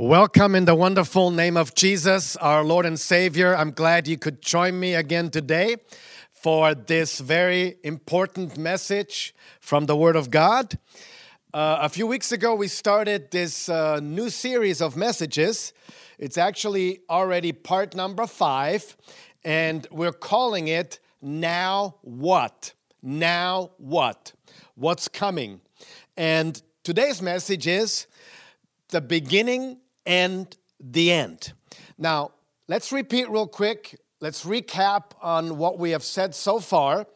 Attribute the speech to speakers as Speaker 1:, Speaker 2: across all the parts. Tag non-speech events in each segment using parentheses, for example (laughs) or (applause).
Speaker 1: Welcome in the wonderful name of Jesus, our Lord and Savior. I'm glad you could join me again today for this very important message from the Word of God. Uh, a few weeks ago, we started this uh, new series of messages. It's actually already part number five, and we're calling it Now What? Now What? What's coming? And today's message is the beginning and the end. Now, let's repeat real quick. Let's recap on what we have said so far.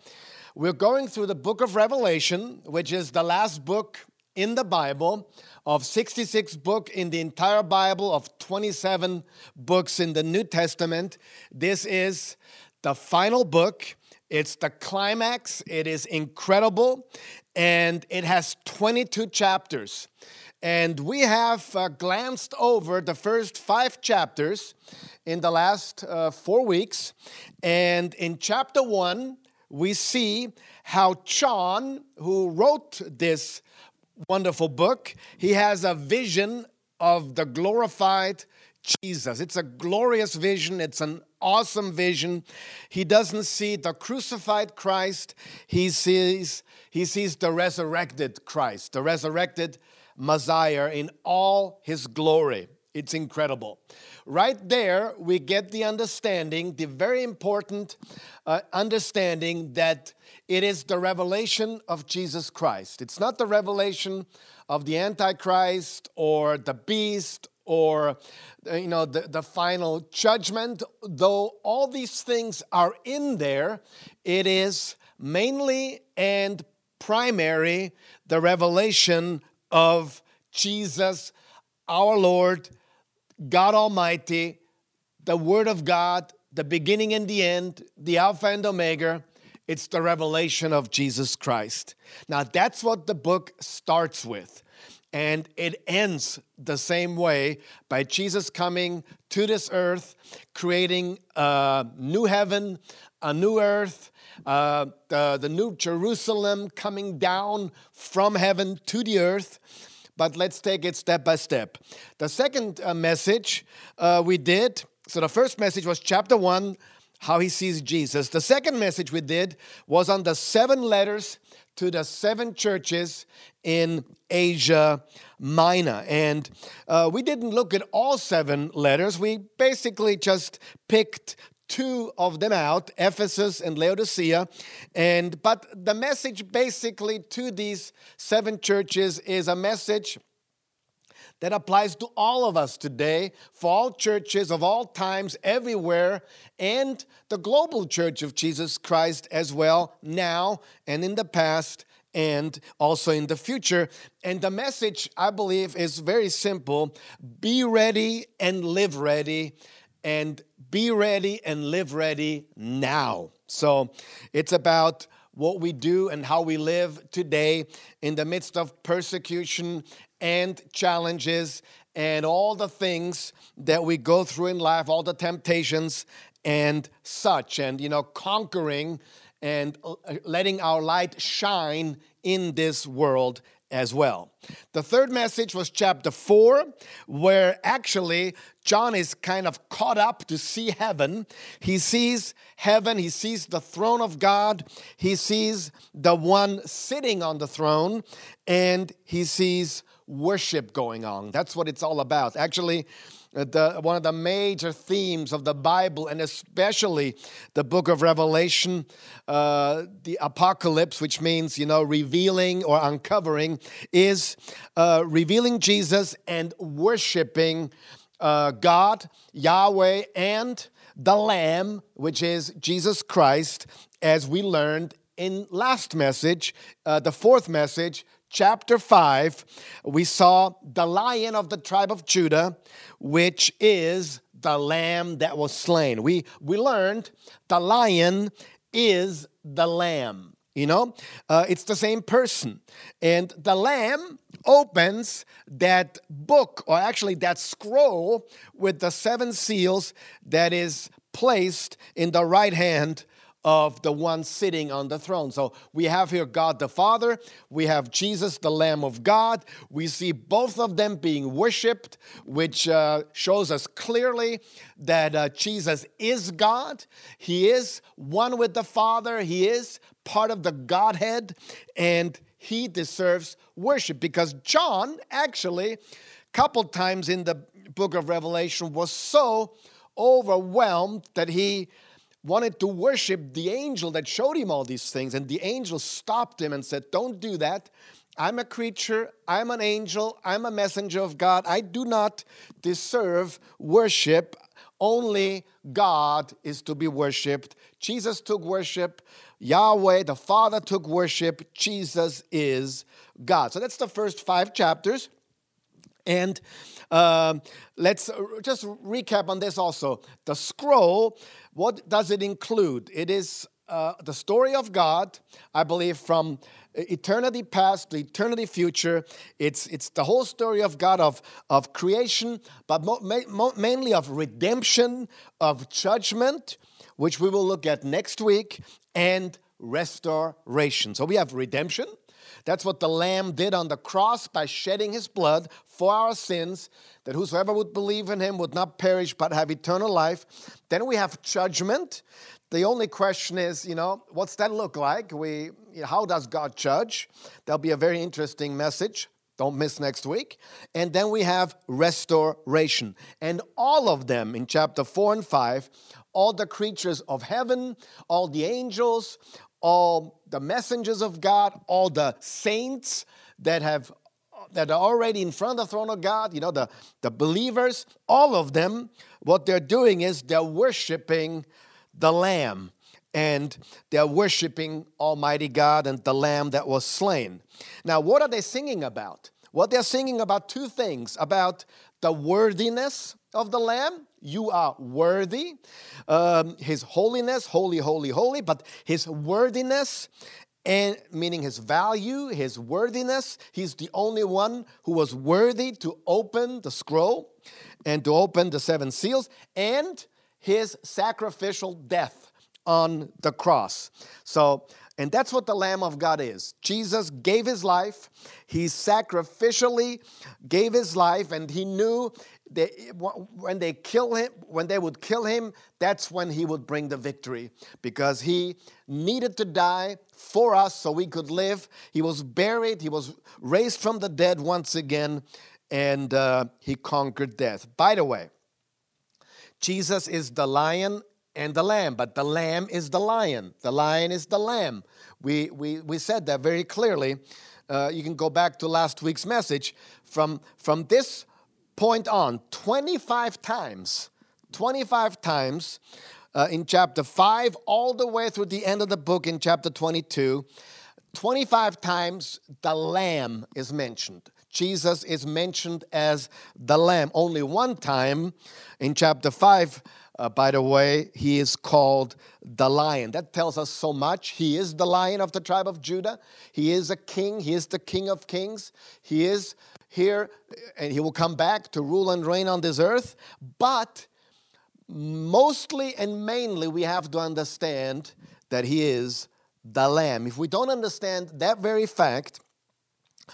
Speaker 1: We're going through the book of Revelation, which is the last book in the Bible of 66 book in the entire Bible of 27 books in the New Testament. This is the final book. It's the climax. It is incredible and it has 22 chapters. And we have uh, glanced over the first five chapters in the last uh, four weeks. And in chapter one, we see how John, who wrote this wonderful book, he has a vision of the glorified Jesus. It's a glorious vision, it's an awesome vision. He doesn't see the crucified Christ, he sees, he sees the resurrected Christ, the resurrected Messiah in all his glory. It's incredible. Right there, we get the understanding, the very important uh, understanding that it is the revelation of Jesus Christ. It's not the revelation of the Antichrist or the beast or uh, you know the, the final judgment though all these things are in there it is mainly and primary the revelation of Jesus, our Lord, God Almighty, the Word of God, the beginning and the end, the Alpha and Omega. It's the revelation of Jesus Christ. Now, that's what the book starts with. And it ends the same way by Jesus coming to this earth, creating a new heaven, a new earth, uh, the, the new Jerusalem coming down from heaven to the earth. But let's take it step by step. The second uh, message uh, we did, so the first message was chapter one, how he sees Jesus. The second message we did was on the seven letters to the seven churches in Asia Minor. And uh, we didn't look at all seven letters. We basically just picked two of them out ephesus and laodicea and but the message basically to these seven churches is a message that applies to all of us today, for all churches of all times, everywhere, and the global church of Jesus Christ as well, now and in the past, and also in the future. And the message, I believe, is very simple be ready and live ready and be ready and live ready now. So it's about what we do and how we live today in the midst of persecution and challenges and all the things that we go through in life, all the temptations and such, and you know, conquering and uh, letting our light shine in this world as well. The third message was chapter 4, where actually John is kind of caught up to see heaven. He sees heaven, he sees the throne of God, he sees the one sitting on the throne, and he sees worship going on. That's what it's all about. Actually, the, one of the major themes of the Bible, and especially the book of Revelation, uh, the apocalypse, which means, you know, revealing or uncovering, is uh, revealing Jesus and worshiping uh, God, Yahweh, and the Lamb, which is Jesus Christ, as we learned in last message, uh, the fourth message, chapter 5, we saw the lion of the tribe of Judah, which is the lamb that was slain. We, we learned the lion is the lamb. You know, uh, it's the same person. And the lamb opens that book, or actually that scroll with the seven seals that is placed in the right hand of the one sitting on the throne. So we have here God the Father, we have Jesus, the Lamb of God. We see both of them being worshiped, which uh, shows us clearly that uh, Jesus is God. He is one with the Father, He is part of the Godhead, and He deserves worship because John actually, a couple times in the book of Revelation, was so overwhelmed that he wanted to worship the angel that showed him all these things. And the angel stopped him and said, Don't do that. I'm a creature, I'm an angel, I'm a messenger of God. I do not deserve worship. Only God is to be worshiped. Jesus took worship. Yahweh, the Father, took worship. Jesus is God. So that's the first five chapters. And um, let's just recap on this also. The scroll, what does it include? It is uh, the story of God, I believe, from eternity past to eternity future. It's, it's the whole story of God of, of creation, but mo- mo- mainly of redemption, of judgment, which we will look at next week, and restoration. So we have redemption. That's what the Lamb did on the cross by shedding his blood for our sins, that whosoever would believe in him would not perish but have eternal life. Then we have judgment. The only question is, you know, what's that look like? We, how does God judge? That'll be a very interesting message. Don't miss next week. And then we have restoration. And all of them in chapter 4 and 5, all the creatures of heaven, all the angels, all the messengers of God, all the saints that have that are already in front of the throne of God, you know, the, the believers, all of them, what they're doing is they're worshiping the Lamb and they're worshiping Almighty God and the Lamb that was slain. Now, what are they singing about? What they're singing about two things about the worthiness of the Lamb. You are worthy. Um, his holiness, holy, holy, holy, but his worthiness and meaning his value, his worthiness. He's the only one who was worthy to open the scroll and to open the seven seals, and his sacrificial death on the cross. So, and that's what the Lamb of God is. Jesus gave his life, he sacrificially gave his life, and he knew they, when they kill him, when they would kill him, that's when he would bring the victory because he needed to die for us so we could live. He was buried, he was raised from the dead once again, and uh, he conquered death. By the way, Jesus is the lion and the lamb, but the lamb is the lion. The lion is the lamb. We, we, we said that very clearly. Uh, you can go back to last week's message. From, from this point on 25 times, 25 times uh, in chapter 5, all the way through the end of the book in chapter 22. 25 times the Lamb is mentioned. Jesus is mentioned as the Lamb. Only one time in chapter 5, uh, by the way, he is called the Lion. That tells us so much. He is the Lion of the tribe of Judah. He is a king. He is the King of kings. He is here and he will come back to rule and reign on this earth. But mostly and mainly, we have to understand that he is the Lamb. If we don't understand that very fact,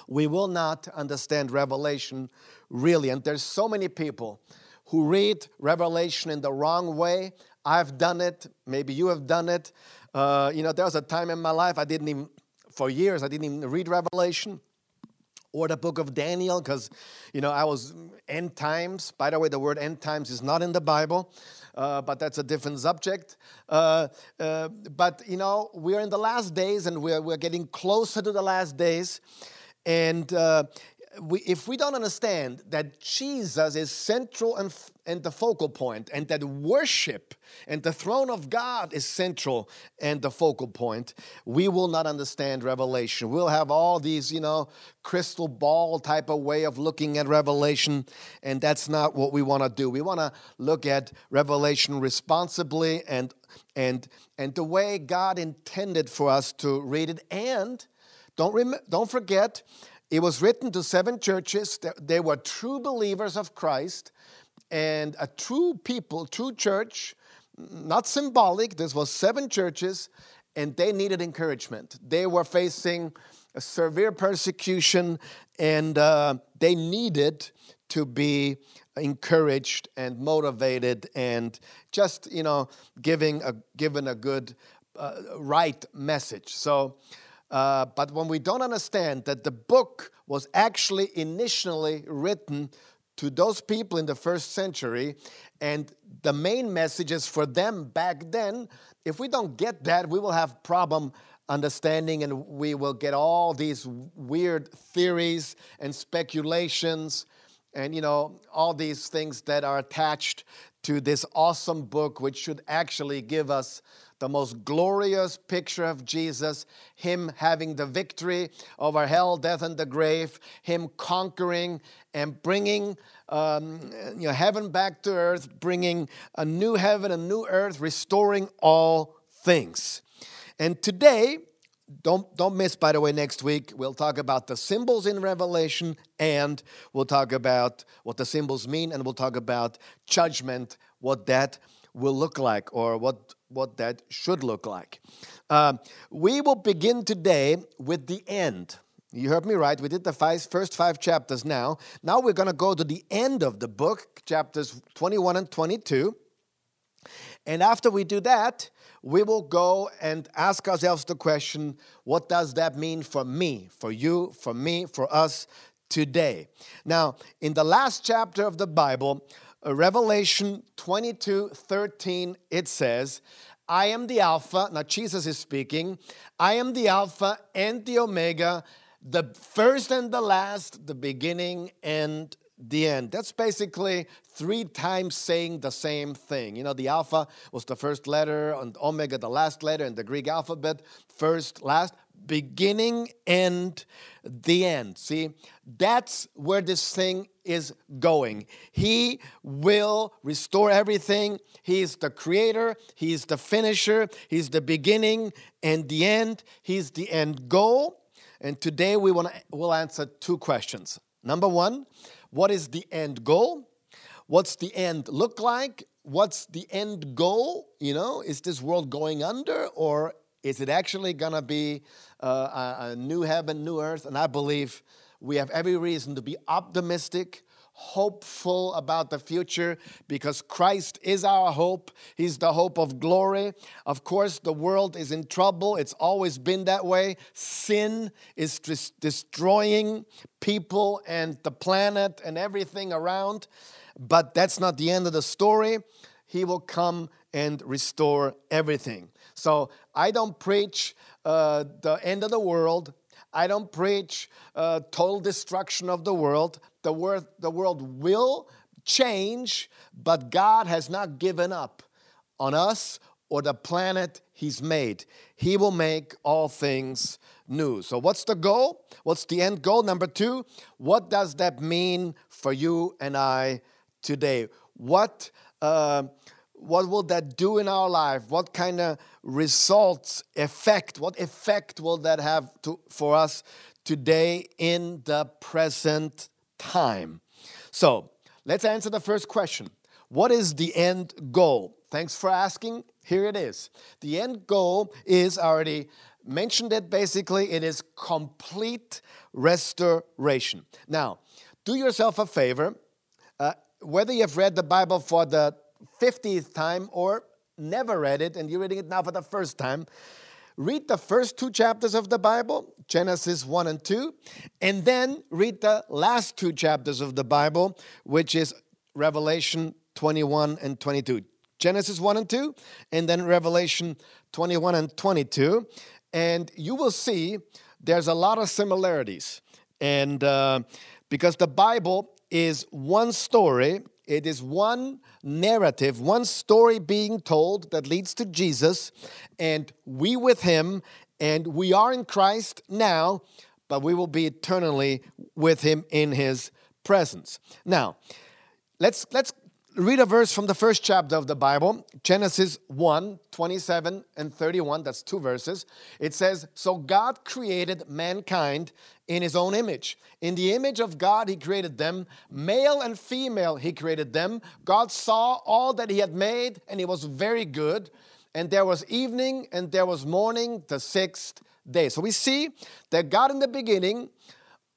Speaker 1: we will not understand Revelation really. And there's so many people who read Revelation in the wrong way. I've done it. Maybe you have done it. Uh, you know, there was a time in my life I didn't even, for years, I didn't even read Revelation or the book of Daniel because, you know, I was end times. By the way, the word end times is not in the Bible, uh, but that's a different subject. Uh, uh, but, you know, we're in the last days and we're, we're getting closer to the last days. And uh, we, if we don't understand that Jesus is central and, and the focal point, and that worship and the throne of God is central and the focal point, we will not understand Revelation. We'll have all these, you know, crystal ball type of way of looking at Revelation, and that's not what we want to do. We want to look at Revelation responsibly and and and the way God intended for us to read it. And don't rem- don't forget it was written to seven churches. They were true believers of Christ and a true people, true church not symbolic. This was seven churches, and they needed encouragement. They were facing a severe persecution, and uh, they needed to be encouraged and motivated and just you know giving a given a good uh, right message so uh, but when we don't understand that the book was actually initially written to those people in the first century and the main messages for them back then if we don't get that we will have problem understanding and we will get all these weird theories and speculations and you know all these things that are attached to this awesome book which should actually give us the most glorious picture of Jesus, Him having the victory over hell, death, and the grave, Him conquering and bringing um, you know, heaven back to earth, bringing a new heaven, a new earth, restoring all things. And today, don't don't miss by the way next week we'll talk about the symbols in revelation and we'll talk about what the symbols mean and we'll talk about judgment what that will look like or what what that should look like. Uh, we will begin today with the end. You heard me right. We did the five, first five chapters now. Now we're going to go to the end of the book chapters 21 and 22 and after we do that we will go and ask ourselves the question what does that mean for me, for you, for me, for us today? Now, in the last chapter of the Bible, Revelation 22 13, it says, I am the Alpha. Now, Jesus is speaking. I am the Alpha and the Omega, the first and the last, the beginning and the end. That's basically three times saying the same thing. You know, the alpha was the first letter, and omega the last letter in the Greek alphabet. First, last, beginning, and the end. See, that's where this thing is going. He will restore everything. He's the creator, He's the finisher, He's the beginning and the end, He's the end goal. And today we want to will answer two questions. Number one, what is the end goal? What's the end look like? What's the end goal? You know, is this world going under or is it actually going to be uh, a, a new heaven, new earth? And I believe we have every reason to be optimistic hopeful about the future because Christ is our hope. He's the hope of glory. Of course, the world is in trouble. It's always been that way. Sin is destroying people and the planet and everything around. But that's not the end of the story. He will come and restore everything. So I don't preach uh, the end of the world. I don't preach uh, total destruction of the world. The, word, the world will change, but God has not given up on us or the planet He's made. He will make all things new. So, what's the goal? What's the end goal? Number two, what does that mean for you and I today? What uh, what will that do in our life? What kind of results, effect, what effect will that have to, for us today in the present time? So let's answer the first question What is the end goal? Thanks for asking. Here it is. The end goal is already mentioned it basically, it is complete restoration. Now, do yourself a favor. Uh, whether you've read the Bible for the 50th time or never read it and you're reading it now for the first time, read the first two chapters of the Bible, Genesis 1 and 2, and then read the last two chapters of the Bible, which is Revelation 21 and 22. Genesis 1 and 2, and then Revelation 21 and 22. And you will see there's a lot of similarities. And uh, because the Bible is one story it is one narrative, one story being told that leads to Jesus, and we with him, and we are in Christ now, but we will be eternally with him in his presence. Now, let's let's read a verse from the first chapter of the Bible, Genesis 1 27 and 31. That's two verses. It says, So God created mankind in his own image. In the image of God, he created them. Male and female, he created them. God saw all that he had made, and it was very good. And there was evening and there was morning, the sixth day. So we see that God in the beginning,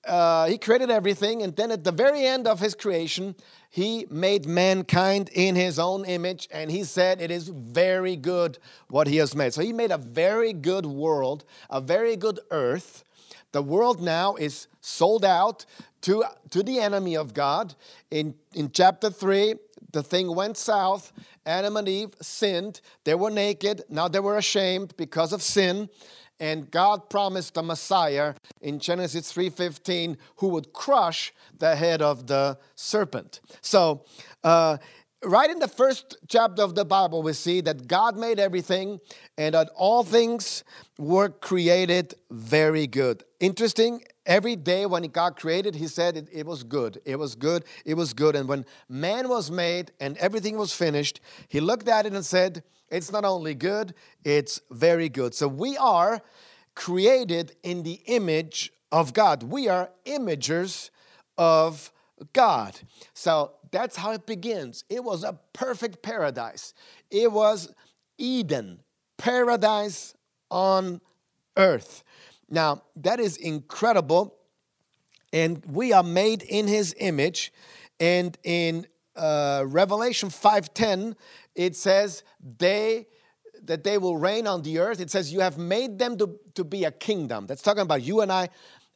Speaker 1: uh, he created everything, and then at the very end of his creation, he made mankind in his own image, and he said it is very good what he has made. So he made a very good world, a very good earth. The world now is sold out to, to the enemy of God. In, in chapter 3, the thing went south. Adam and Eve sinned. They were naked. Now they were ashamed because of sin and God promised the Messiah in Genesis 3:15 who would crush the head of the serpent. So, uh, right in the first chapter of the Bible, we see that God made everything and that all things were created very good. Interesting. Every day when God created, He said it, it was good. It was good. It was good. And when man was made and everything was finished, He looked at it and said, it's not only good, it's very good. So we are created in the image of God. We are imagers of God. So that's how it begins. It was a perfect paradise. It was Eden, paradise on earth. Now, that is incredible. And we are made in his image. And in uh, Revelation 5:10, it says they that they will reign on the earth. It says you have made them to, to be a kingdom. That's talking about you and I.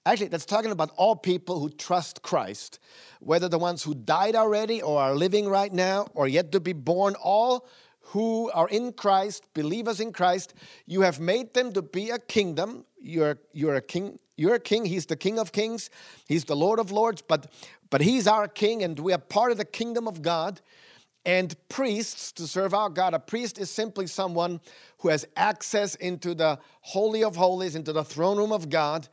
Speaker 1: Actually, that's talking about all people who trust Christ, whether the ones who died already or are living right now or yet to be born, all who are in Christ, believers in Christ, you have made them to be a kingdom. You're, you're a king. You're a king. He's the King of Kings. He's the Lord of Lords. But but He's our King, and we are part of the kingdom of God and priests to serve our God. A priest is simply someone who has access into the Holy of Holies, into the throne room of God.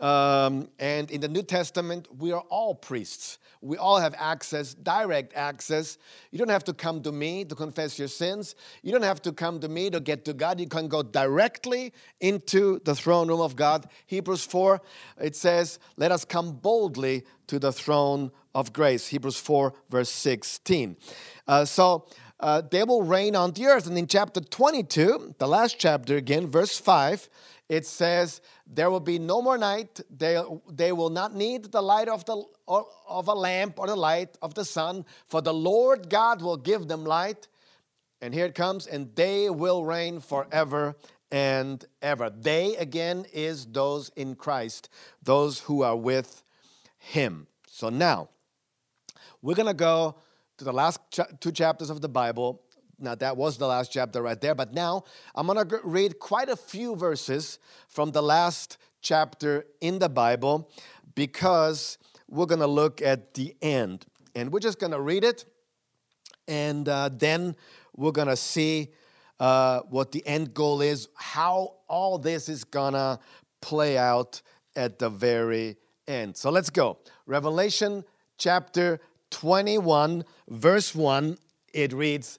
Speaker 1: Um, and in the New Testament, we are all priests. We all have access, direct access. You don't have to come to me to confess your sins. You don't have to come to me to get to God. You can go directly into the throne room of God. Hebrews 4, it says, Let us come boldly to the throne of grace. Hebrews 4, verse 16. Uh, so uh, they will reign on the earth. And in chapter 22, the last chapter again, verse 5, it says, There will be no more night. They, they will not need the light of, the, of a lamp or the light of the sun, for the Lord God will give them light. And here it comes, and they will reign forever and ever. They, again, is those in Christ, those who are with Him. So now, we're going to go to the last ch- two chapters of the Bible. Now, that was the last chapter right there, but now I'm going to read quite a few verses from the last chapter in the Bible because we're going to look at the end. And we're just going to read it, and uh, then we're going to see uh, what the end goal is, how all this is going to play out at the very end. So let's go. Revelation chapter 21, verse 1, it reads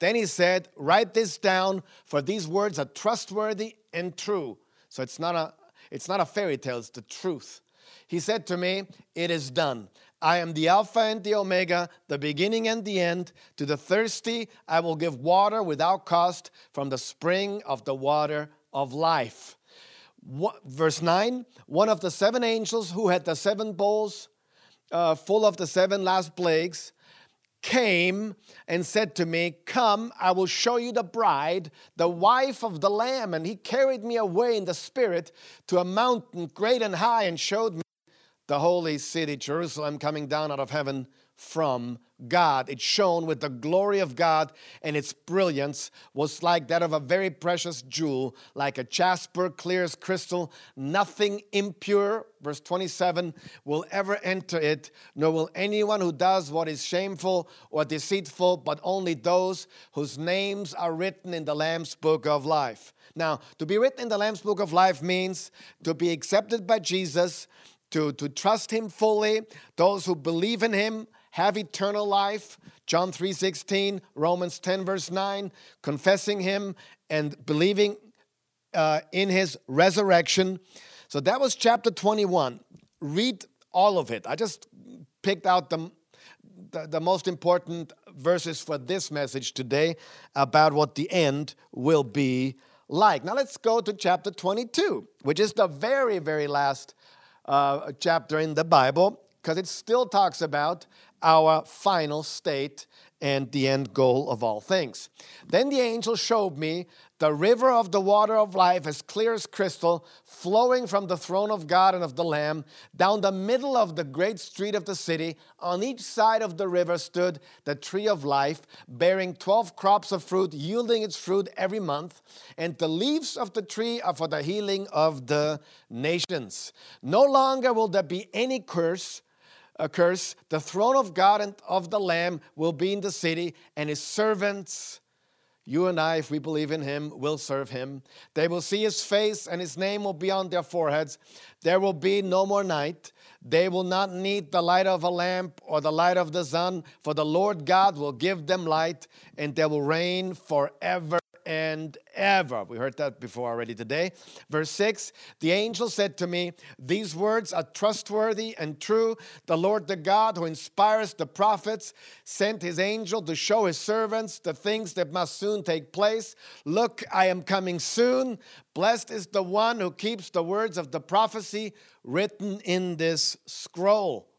Speaker 1: Then he said, Write this down, for these words are trustworthy and true. So it's not a, it's not a fairy tale, it's the truth. He said to me, It is done. I am the Alpha and the Omega, the beginning and the end. To the thirsty, I will give water without cost from the spring of the water of life. What, verse 9 One of the seven angels who had the seven bowls uh, full of the seven last plagues came and said to me, Come, I will show you the bride, the wife of the Lamb. And he carried me away in the Spirit to a mountain great and high and showed me the holy city, Jerusalem, coming down out of heaven from God. It shone with the glory of God, and its brilliance was like that of a very precious jewel, like a jasper, clear as crystal. Nothing impure, verse 27, will ever enter it, nor will anyone who does what is shameful or deceitful, but only those whose names are written in the Lamb's book of life. Now, to be written in the Lamb's book of life means to be accepted by Jesus. To, to trust him fully, those who believe in him have eternal life. John 3:16, Romans 10 verse 9, confessing him and believing uh, in his resurrection. So that was chapter 21. Read all of it. I just picked out the, the, the most important verses for this message today about what the end will be like. Now let's go to chapter 22, which is the very, very last uh, chapter in the Bible, because it still talks about our final state and the end goal of all things. Then the angel showed me the river of the water of life, as clear as crystal, flowing from the throne of God and of the Lamb down the middle of the great street of the city. On each side of the river stood the tree of life, bearing 12 crops of fruit, yielding its fruit every month. And the leaves of the tree are for the healing of the nations. No longer will there be any curse a curse, the throne of God and of the Lamb will be in the city, and his servants, you and I, if we believe in him, will serve him. They will see his face, and his name will be on their foreheads. There will be no more night. They will not need the light of a lamp or the light of the sun, for the Lord God will give them light, and they will reign forever and ever. We heard that before already today. Verse 6 The angel said to me, These words are trustworthy and true. The Lord, the God who inspires the prophets, sent his angel to show his servants the things that must soon take place. Look, I am coming soon. Blessed is the one who keeps the words of the prophecy written in this scroll.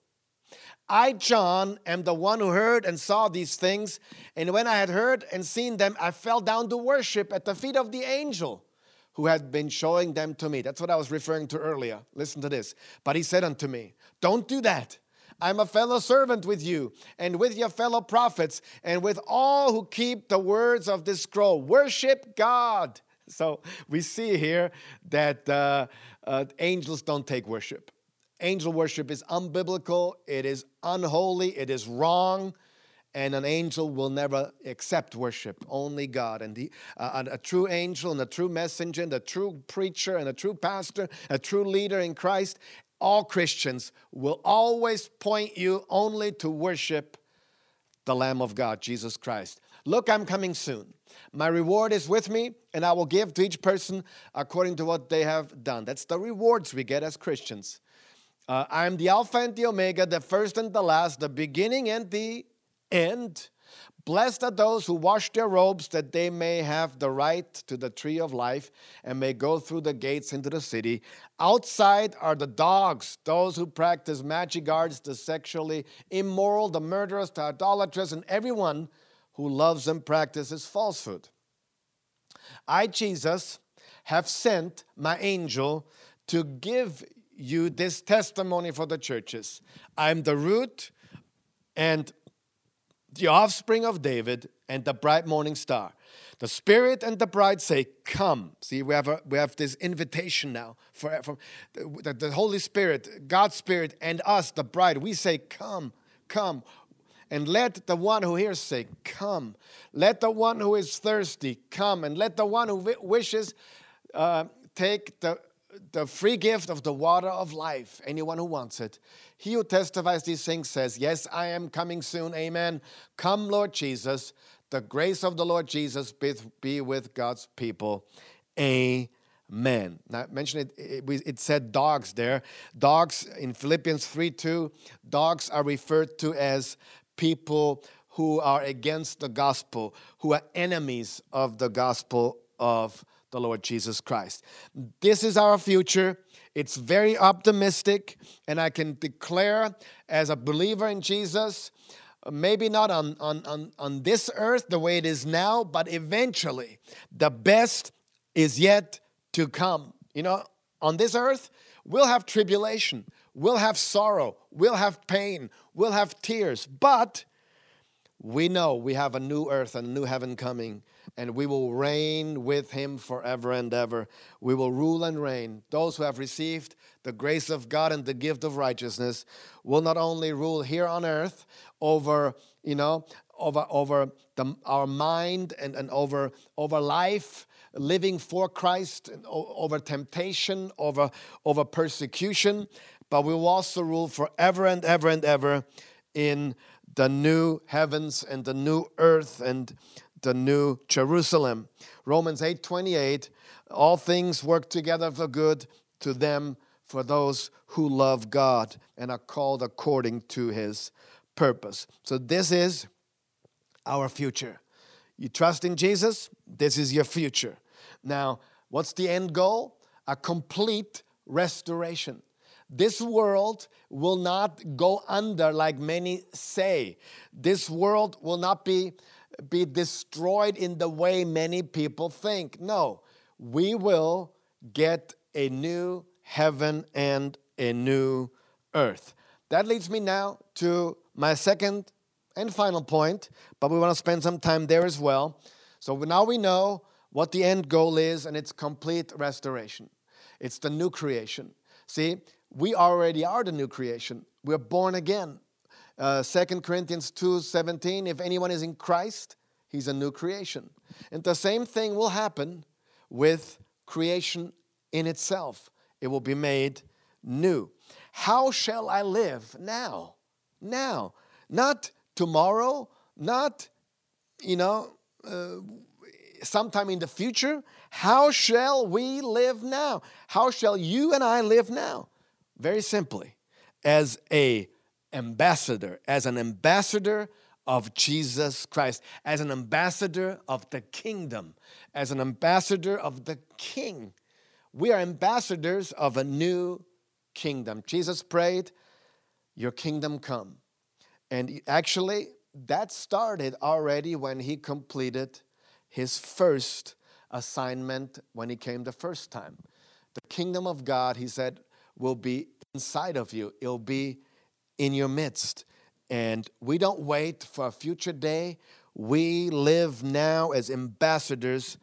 Speaker 1: I, John, am the one who heard and saw these things. And when I had heard and seen them, I fell down to worship at the feet of the angel who had been showing them to me. That's what I was referring to earlier. Listen to this. But he said unto me, Don't do that. I'm a fellow servant with you and with your fellow prophets and with all who keep the words of this scroll. Worship God. So we see here that uh, uh, angels don't take worship. Angel worship is unbiblical, it is unholy, it is wrong, and an angel will never accept worship. Only God. And the, uh, a true angel and a true messenger and a true preacher and a true pastor, a true leader in Christ, all Christians will always point you only to worship the Lamb of God, Jesus Christ. Look, I'm coming soon. My reward is with me, and I will give to each person according to what they have done. That's the rewards we get as Christians. Uh, I am the Alpha and the Omega, the first and the last, the beginning and the end. Blessed are those who wash their robes that they may have the right to the tree of life and may go through the gates into the city. Outside are the dogs, those who practice magic arts, the sexually immoral, the murderers, the idolatrous, and everyone who loves and practices falsehood. I, Jesus, have sent my angel to give you this testimony for the churches. I'm the root and the offspring of David and the bright morning star. The Spirit and the bride say, Come. See, we have, a, we have this invitation now for, from the, the Holy Spirit, God's Spirit, and us, the bride. We say, Come, come. And let the one who hears say, Come. Let the one who is thirsty come. And let the one who wishes uh, take the the free gift of the water of life, anyone who wants it. He who testifies these things says, Yes, I am coming soon. Amen. Come, Lord Jesus. The grace of the Lord Jesus be with God's people. Amen. Now, I mentioned it, it, it said dogs there. Dogs in Philippians 3 2, dogs are referred to as people who are against the gospel, who are enemies of the gospel of the Lord Jesus Christ. This is our future. It's very optimistic, and I can declare as a believer in Jesus, maybe not on, on, on, on this earth the way it is now, but eventually the best is yet to come. You know, on this earth, we'll have tribulation, we'll have sorrow, we'll have pain, we'll have tears, but we know we have a new earth and a new heaven coming, and we will reign with him forever and ever. We will rule and reign. Those who have received the grace of God and the gift of righteousness will not only rule here on earth over, you know, over, over the, our mind and, and over, over life, living for Christ, over temptation, over, over persecution, but we will also rule forever and ever and ever in the new heavens and the new earth and the new Jerusalem. Romans 8:28 all things work together for good to them for those who love God and are called according to his purpose. So this is our future. You trust in Jesus, this is your future. Now, what's the end goal? A complete restoration. This world will not go under like many say. This world will not be, be destroyed in the way many people think. No, we will get a new heaven and a new earth. That leads me now to my second and final point, but we want to spend some time there as well. So now we know what the end goal is, and it's complete restoration. It's the new creation. See, we already are the new creation. We're born again. Uh, 2 Corinthians 2 17, if anyone is in Christ, he's a new creation. And the same thing will happen with creation in itself. It will be made new. How shall I live now? Now. Not tomorrow, not, you know, uh, sometime in the future. How shall we live now? How shall you and I live now? very simply, as a ambassador, as an ambassador of Jesus Christ, as an ambassador of the kingdom, as an ambassador of the king. We are ambassadors of a new kingdom. Jesus prayed, Your kingdom come. And actually, that started already when he completed his first assignment when he came the first time. The kingdom of God, he said, will be inside of you, it'll be in your midst. And we don't wait for a future day. We live now as ambassadors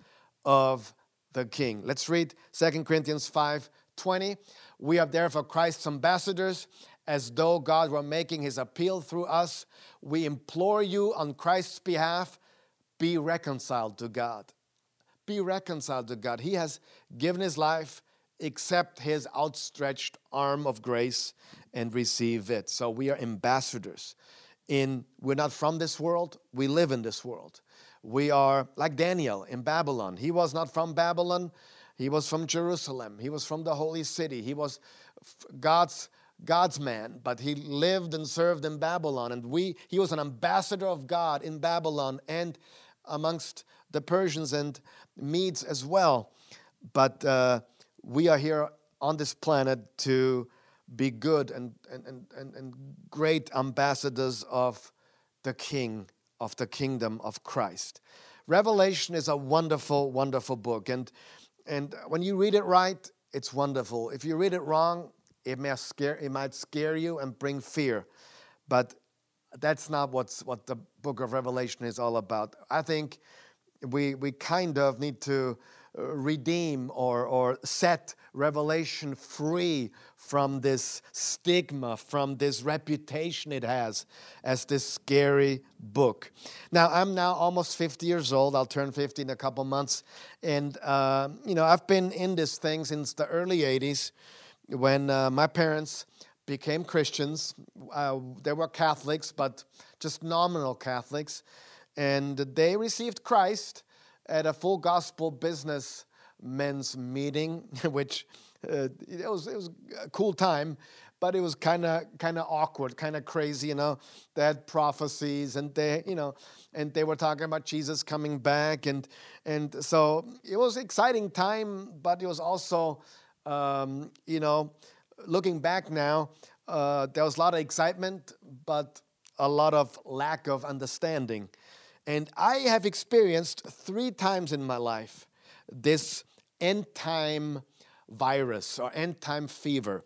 Speaker 1: of the King. Let's read 2 Corinthians 5 20. We are therefore Christ's ambassadors, as though God were making his appeal through us. We implore you on Christ's behalf be reconciled to God. Be reconciled to God. He has given his life accept his outstretched arm of grace and receive it. So we are ambassadors. In we're not from this world, we live in this world. We are like Daniel in Babylon. He was not from Babylon, he was from Jerusalem. He was from the holy city. He was God's God's man, but he lived and served in Babylon and we he was an ambassador of God in Babylon and amongst the Persians and Medes as well. But uh, we are here on this planet to be good and, and, and, and, great ambassadors of the King, of the kingdom of Christ. Revelation is a wonderful, wonderful book. And, and when you read it right, it's wonderful. If you read it wrong, it, may scare, it might scare you and bring fear. But that's not what's, what the book of Revelation is all about. I think we, we kind of need to redeem or, or set Revelation free from this stigma, from this reputation it has as this scary book. Now, I'm now almost 50 years old. I'll turn 50 in a couple months. And, uh, you know, I've been in this thing since the early 80s when uh, my parents became Christians. Uh, they were Catholics, but just nominal Catholics. And they received Christ at a full gospel business men's meeting, (laughs) which uh, it, was, it was a cool time. but it was kind of kind of awkward, kind of crazy, you know. They had prophecies, and they, you know, and they were talking about Jesus coming back, and and so it was exciting time, but it was also, um, you know, looking back now, uh, there was a lot of excitement, but a lot of lack of understanding, and I have experienced three times in my life this end time virus or end time fever.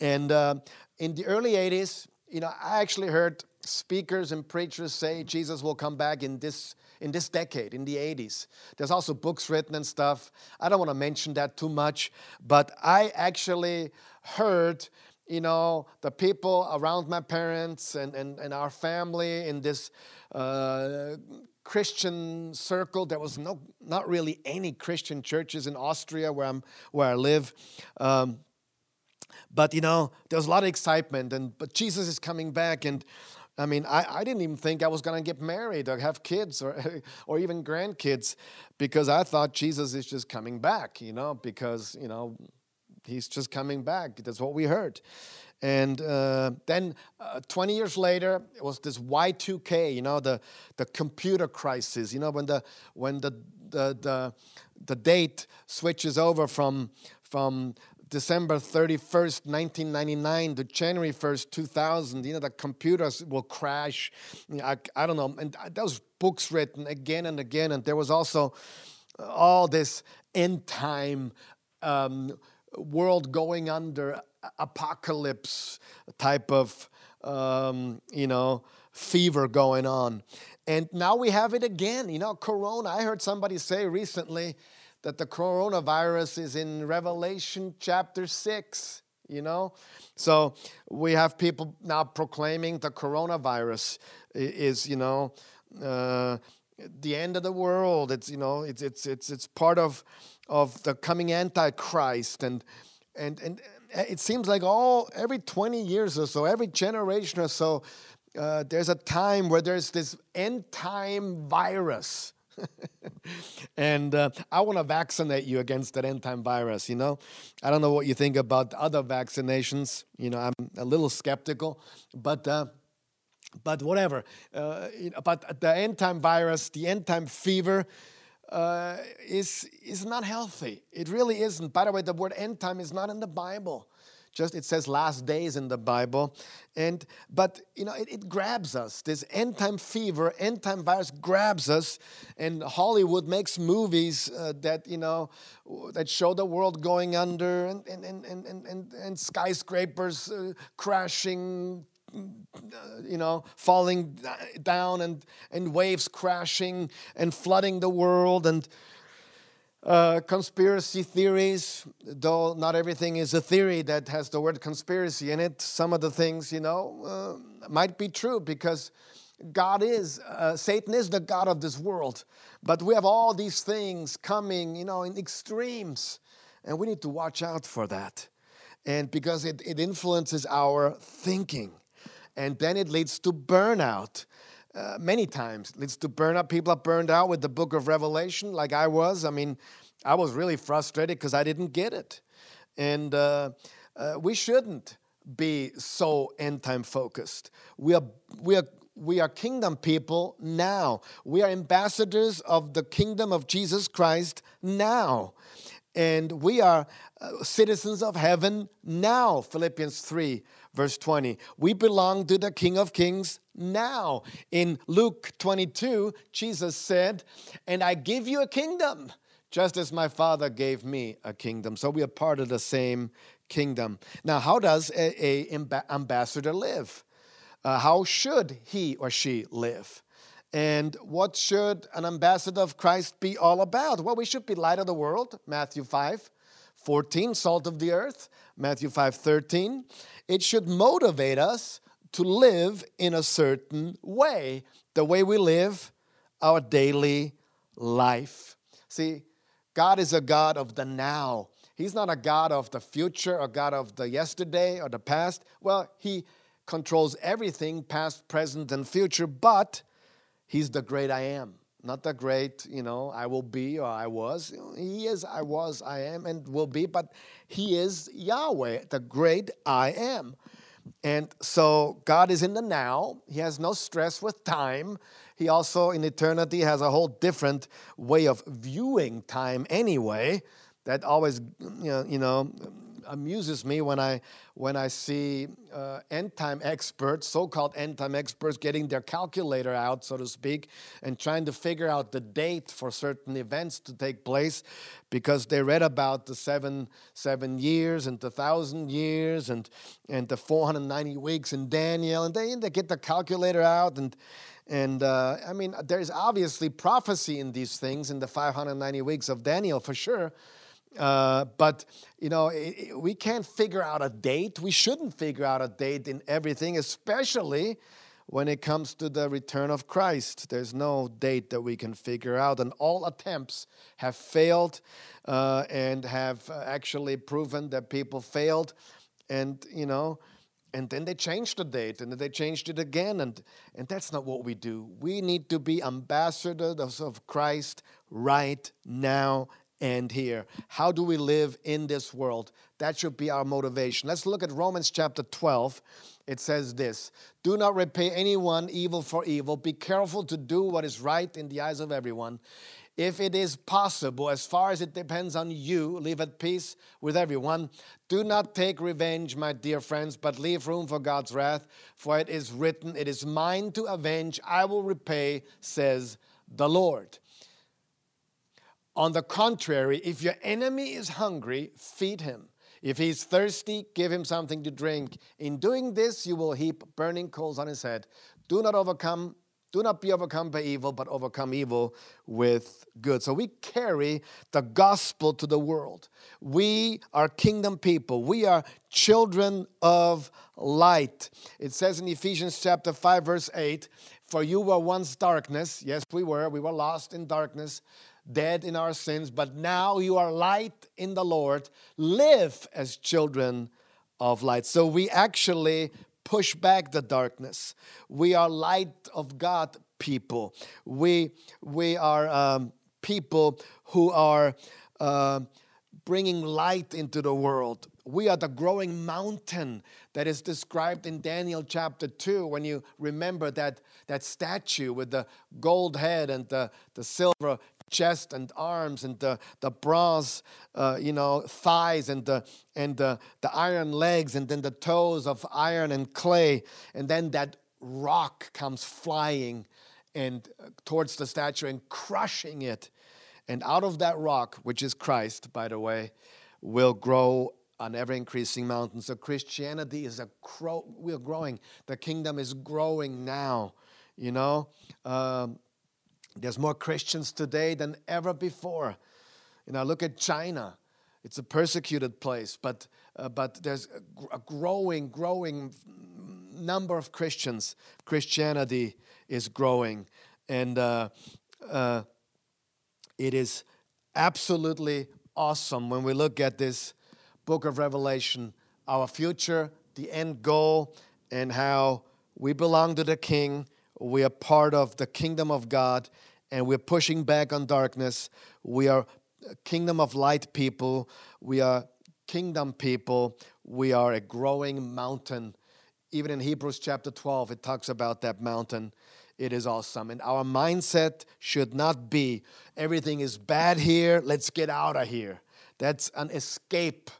Speaker 1: And uh, in the early 80s, you know, I actually heard speakers and preachers say Jesus will come back in this in this decade, in the 80s. There's also books written and stuff. I don't want to mention that too much, but I actually heard you know, the people around my parents and, and, and our family in this uh, Christian circle. There was no, not really any Christian churches in Austria where, I'm, where I live. Um, but you know, there was a lot of excitement, and but Jesus is coming back, and I mean, I, I didn't even think I was going to get married or have kids or, (laughs) or even grandkids because I thought Jesus is just coming back, you know, because, you know, he's just coming back. That's what we heard. And uh, then uh, 20 years later, it was this Y2K, you know, the, the computer crisis, you know, when the, when the, the, the, the date switches over from, from December 31st, 1999 to January 1st, 2000, you know, the computers will crash. I, I don't know. And those books written again and again. And there was also all this end time um, world going under apocalypse type of, um, you know, fever going on. And now we have it again. You know, Corona. I heard somebody say recently that the coronavirus is in Revelation chapter 6, you know? So we have people now proclaiming the coronavirus is, you know, uh, the end of the world. It's, you know, it's, it's, it's, it's part of, of the coming Antichrist. And, and, and it seems like all every 20 years or so, every generation or so, uh, there's a time where there's this end time virus. (laughs) and uh, I want to vaccinate you against that end time virus. You know, I don't know what you think about other vaccinations. You know, I'm a little skeptical, but. Uh, but whatever. Uh, but the end time virus, the end time fever, uh, is, is not healthy. It really isn't. By the way, the word end time is not in the Bible. Just it says last days in the Bible. And but you know, it, it grabs us. This end time fever, end time virus grabs us. And Hollywood makes movies uh, that, you know, that show the world going under and, and, and, and, and, and skyscrapers uh, crashing, you know, falling down and, and waves crashing and flooding the world and uh, conspiracy theories, though not everything is a theory that has the word conspiracy in it. Some of the things, you know, uh, might be true because God is, uh, Satan is the God of this world. But we have all these things coming, you know, in extremes. And we need to watch out for that. And because it, it influences our thinking and then it leads to burnout. Uh, many times leads to burnout. People are burned out with the book of Revelation, like I was. I mean, I was really frustrated because I didn't get it. And uh, uh, we shouldn't be so end time focused. We are, we are we are kingdom people now. We are ambassadors of the kingdom of Jesus Christ now. And we are uh, citizens of heaven now. Philippians 3 verse 20. We belong to the King of Kings now. In Luke 22, Jesus said, And I give you a kingdom, just as my Father gave me a kingdom. So we are part of the same kingdom. Now, how does a, ambassador live? Uh, how should he or she live? And what should an ambassador of Christ be all about? Well, we should be light of the world, Matthew 5 14, salt of the earth, Matthew 5 13 it should motivate us to live in a certain way, the way we live our daily life. See, God is a God of the now. He's not a God of the future or God of the yesterday or the past. Well, He controls everything, past, present, and future, but He's the great I am. Not the great, you know, I will be or I was. He is, I was, I am, and will be, but He is Yahweh, the great I am. And so God is in the now. He has no stress with time. He also, in eternity, has a whole different way of viewing time anyway. That always, you know, you know amuses me when I when I see uh, end time experts, so-called end time experts, getting their calculator out, so to speak, and trying to figure out the date for certain events to take place, because they read about the seven seven years and the thousand years and and the 490 weeks in Daniel, and they they get the calculator out and. And uh, I mean, there's obviously prophecy in these things in the 590 weeks of Daniel for sure. Uh, but you know, it, it, we can't figure out a date. We shouldn't figure out a date in everything, especially when it comes to the return of Christ. There's no date that we can figure out, and all attempts have failed uh, and have uh, actually proven that people failed. And you know, and then they changed the date and then they changed it again and and that's not what we do we need to be ambassadors of christ right now and here. How do we live in this world? That should be our motivation. Let's look at Romans chapter 12. It says this Do not repay anyone evil for evil. Be careful to do what is right in the eyes of everyone. If it is possible, as far as it depends on you, live at peace with everyone. Do not take revenge, my dear friends, but leave room for God's wrath. For it is written, It is mine to avenge, I will repay, says the Lord. On the contrary, if your enemy is hungry, feed him. If he's thirsty, give him something to drink. In doing this, you will heap burning coals on his head. Do not overcome, do not be overcome by evil, but overcome evil with good. So we carry the gospel to the world. We are kingdom people. We are children of light. It says in Ephesians chapter 5, verse 8, For you were once darkness. Yes, we were. We were lost in darkness dead in our sins, but now you are light in the Lord. Live as children of light. So we actually push back the darkness. We are light of God people. We, we are um, people who are uh, bringing light into the world. We are the growing mountain that is described in Daniel chapter 2 when you remember that, that statue with the gold head and the, the silver chest and arms and the, the bronze, uh, you know, thighs and, the, and the, the iron legs and then the toes of iron and clay. And then that rock comes flying and uh, towards the statue and crushing it. And out of that rock, which is Christ, by the way, will grow an ever increasing mountain. So Christianity is a grow, we're growing. The kingdom is growing now. You know, um, there's more Christians today than ever before. You know, look at China. It's a persecuted place, but, uh, but there's a, a growing, growing number of Christians. Christianity is growing. And uh, uh, it is absolutely awesome when we look at this book of Revelation, our future, the end goal, and how we belong to the King we are part of the kingdom of God and we're pushing back on darkness. We are kingdom of light people. We are kingdom people. We are a growing mountain. Even in Hebrews chapter 12, it talks about that mountain. It is awesome. And our mindset should not be everything is bad here, let's get out of here. That's an escape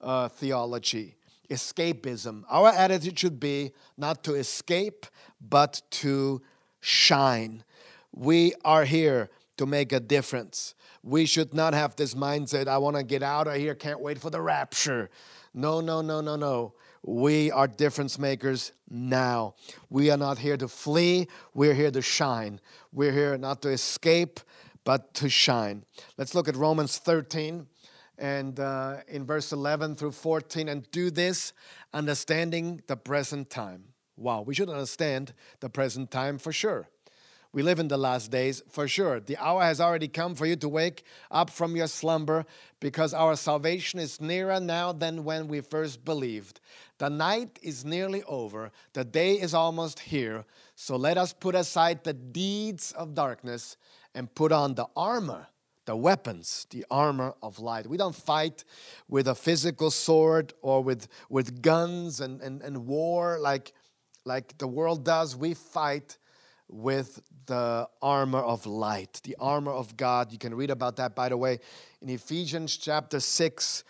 Speaker 1: uh, theology escapism. Our attitude should be not to escape, but to shine. We are here to make a difference. We should not have this mindset, I want to get out of here, can't wait for the rapture. No, no, no, no, no. We are difference makers now. We are not here to flee, we're here to shine. We're here not to escape, but to shine. Let's look at Romans 13 and uh, in verse 11 through 14 and do this understanding the present time wow we should understand the present time for sure We live in the last days for sure. The hour has already come for you to wake up from your slumber because our salvation is nearer now than when we first believed. The night is nearly over, the day is almost here. So let us put aside the deeds of darkness and put on the armor, the weapons, the armor of light. We don't fight with a physical sword or with, with guns and, and, and war like, like the world does. We fight with the armor of light, the armor of God. You can read about that, by the way, in Ephesians chapter 6,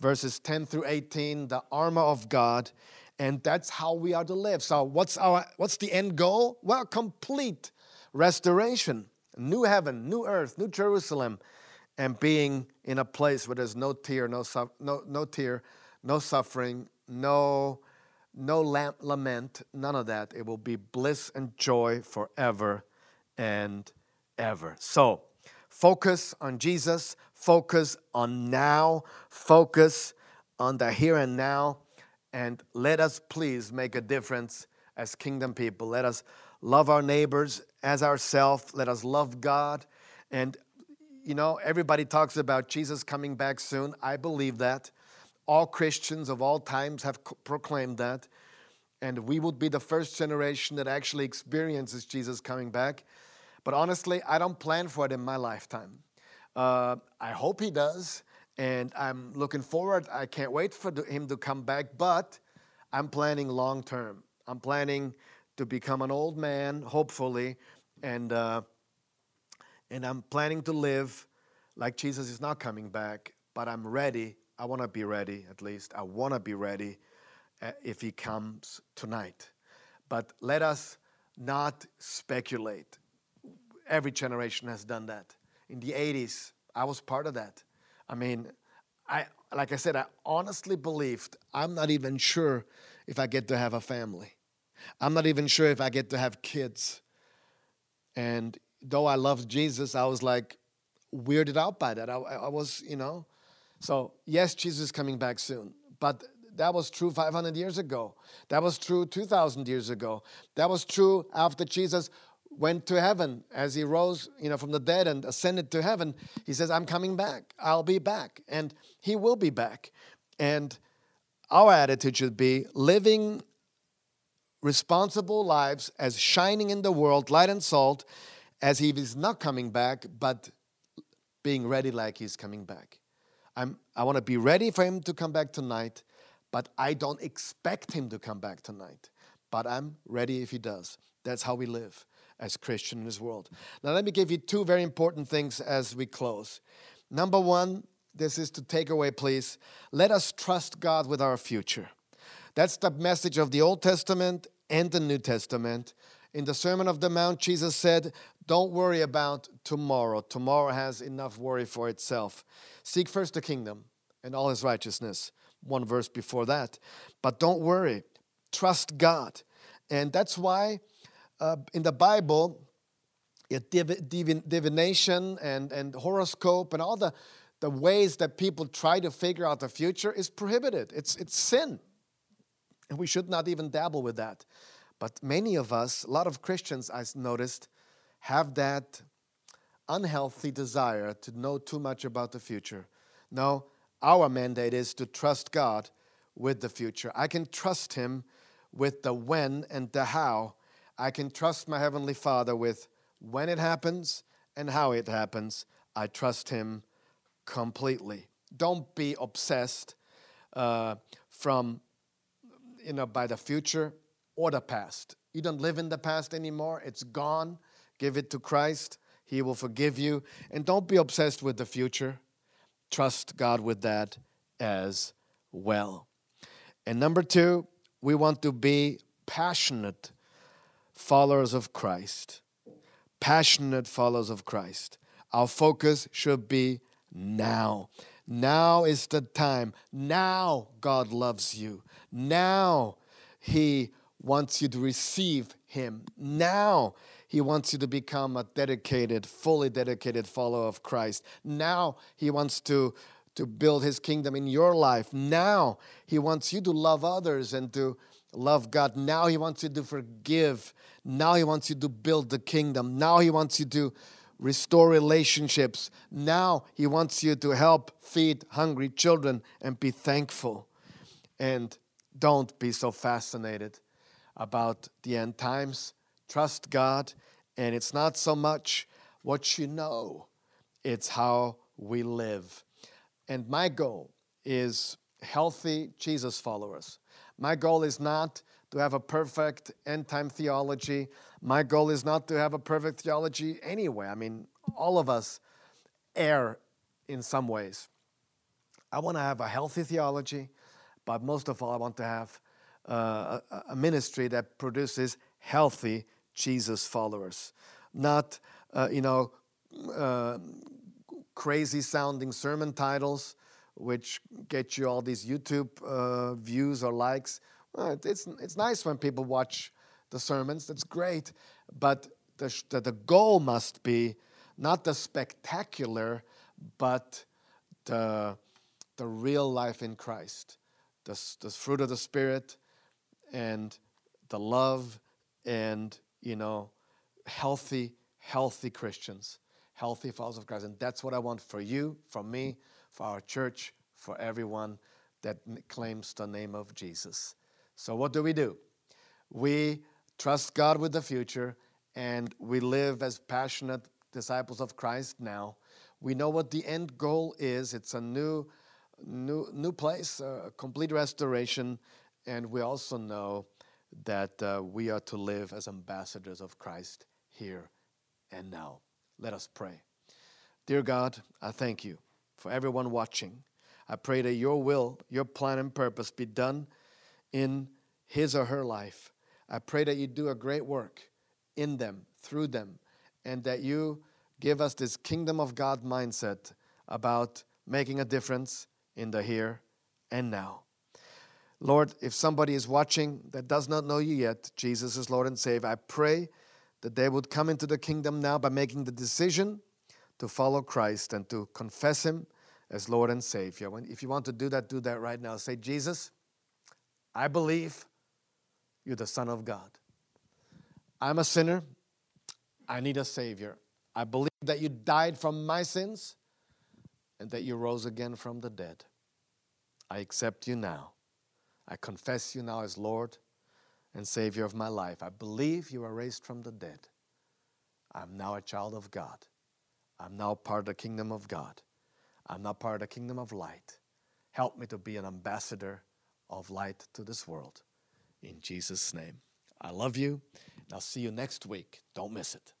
Speaker 1: verses 10 through 18, the armor of God. And that's how we are to live. So, what's, our, what's the end goal? Well, complete restoration, new heaven, new earth, new Jerusalem, and being in a place where there's no tear, no, no, no tear, no suffering, no no lament, none of that. It will be bliss and joy forever and ever. So, focus on Jesus, focus on now, focus on the here and now, and let us please make a difference as kingdom people. Let us love our neighbors as ourselves, let us love God. And, you know, everybody talks about Jesus coming back soon. I believe that. All Christians of all times have proclaimed that. And we would be the first generation that actually experiences Jesus coming back. But honestly, I don't plan for it in my lifetime. Uh, I hope he does. And I'm looking forward. I can't wait for him to come back. But I'm planning long term. I'm planning to become an old man, hopefully. And, uh, and I'm planning to live like Jesus is not coming back. But I'm ready I want to be ready, at least. I want to be ready uh, if he comes tonight. But let us not speculate. Every generation has done that. In the 80s, I was part of that. I mean, I like I said, I honestly believed I'm not even sure if I get to have a family. I'm not even sure if I get to have kids. And though I loved Jesus, I was like weirded out by that. I, I was, you know, so, yes, Jesus is coming back soon, but that was true 500 years ago. That was true 2,000 years ago. That was true after Jesus went to heaven as he rose you know from the dead and ascended to heaven he says i'm coming back i'll be back and he will be back and our attitude should be living responsible lives as shining in the world light and salt as he is not coming back but being ready like he's coming back I'm, I want to be ready for him to come back tonight, but I don't expect him to come back tonight. But I'm ready if he does. That's how we live as Christians in this world. Now, let me give you two very important things as we close. Number one, this is to take away, please. Let us trust God with our future. That's the message of the Old Testament and the New Testament. In the Sermon of the Mount, Jesus said, Don't worry about tomorrow. Tomorrow has enough worry for itself. Seek first the kingdom and all his righteousness. One verse before that. But don't worry, trust God. And that's why uh, in the Bible, div- divination and, and horoscope and all the, the ways that people try to figure out the future is prohibited. It's, it's sin. And we should not even dabble with that. But many of us, a lot of Christians, I noticed, have that unhealthy desire to know too much about the future. No, our mandate is to trust God with the future. I can trust Him with the when and the how. I can trust my Heavenly Father with when it happens and how it happens. I trust Him completely. Don't be obsessed uh, from, you know, by the future or the past. You don't live in the past anymore, it's gone. Give it to Christ, He will forgive you. And don't be obsessed with the future. Trust God with that as well. And number two, we want to be passionate followers of Christ. Passionate followers of Christ. Our focus should be now. Now is the time. Now God loves you. Now He wants you to receive Him. Now, He wants you to become a dedicated, fully dedicated follower of Christ. Now, He wants to, to build His kingdom in your life. Now, He wants you to love others and to love God. Now He wants you to forgive. Now He wants you to build the kingdom. Now He wants you to restore relationships. Now He wants you to help feed hungry children and be thankful. And don't be so fascinated about the end times. Trust God, and it's not so much what you know, it's how we live. And my goal is healthy Jesus followers. My goal is not to have a perfect end time theology. My goal is not to have a perfect theology anyway. I mean, all of us err in some ways. I want to have a healthy theology, but most of all, I want to have uh, a, ministry that produces healthy Jesus followers, not, uh, you know, uh, crazy sounding sermon titles which get you all these YouTube uh, views or likes. Well, it's, it's nice when people watch the sermons, that's great. But the, the, the goal must be not the spectacular, but the, the real life in Christ, the, the fruit of the Spirit, and the love, and, you know, healthy, healthy Christians, healthy followers of Christ. And that's what I want for you, for me, for our church, for everyone that claims the name of Jesus. So, what do we do? We trust God with the future and we live as passionate disciples of Christ now. We know what the end goal is. It's a new, new, new place, a complete restoration, and we also know that uh, we are to live as ambassadors of Christ here and now. Let us pray. Dear God, I thank you for everyone watching. I pray that your will, your plan, and purpose be done in his or her life. I pray that you do a great work in them, through them, and that you give us this kingdom of God mindset about making a difference in the here and now. Lord, if somebody is watching that does not know you yet, Jesus is Lord and Savior, I pray that they would come into the kingdom now by making the decision to follow Christ and to confess Him as Lord and Savior. If you want to do that, do that right now. Say, Jesus, I believe you're the Son of God. I'm a sinner. I need a Savior. I believe that you died from my sins and that you rose again from the dead. I accept you now. I confess you now as Lord and Savior of my life. I believe you are raised from the dead. I'm now a child of God. I'm now part of the kingdom of God. I'm now part of the kingdom of light. Help me to be an ambassador of light to this world. In Jesus' name. I love you, and I'll see you next week. Don't miss it.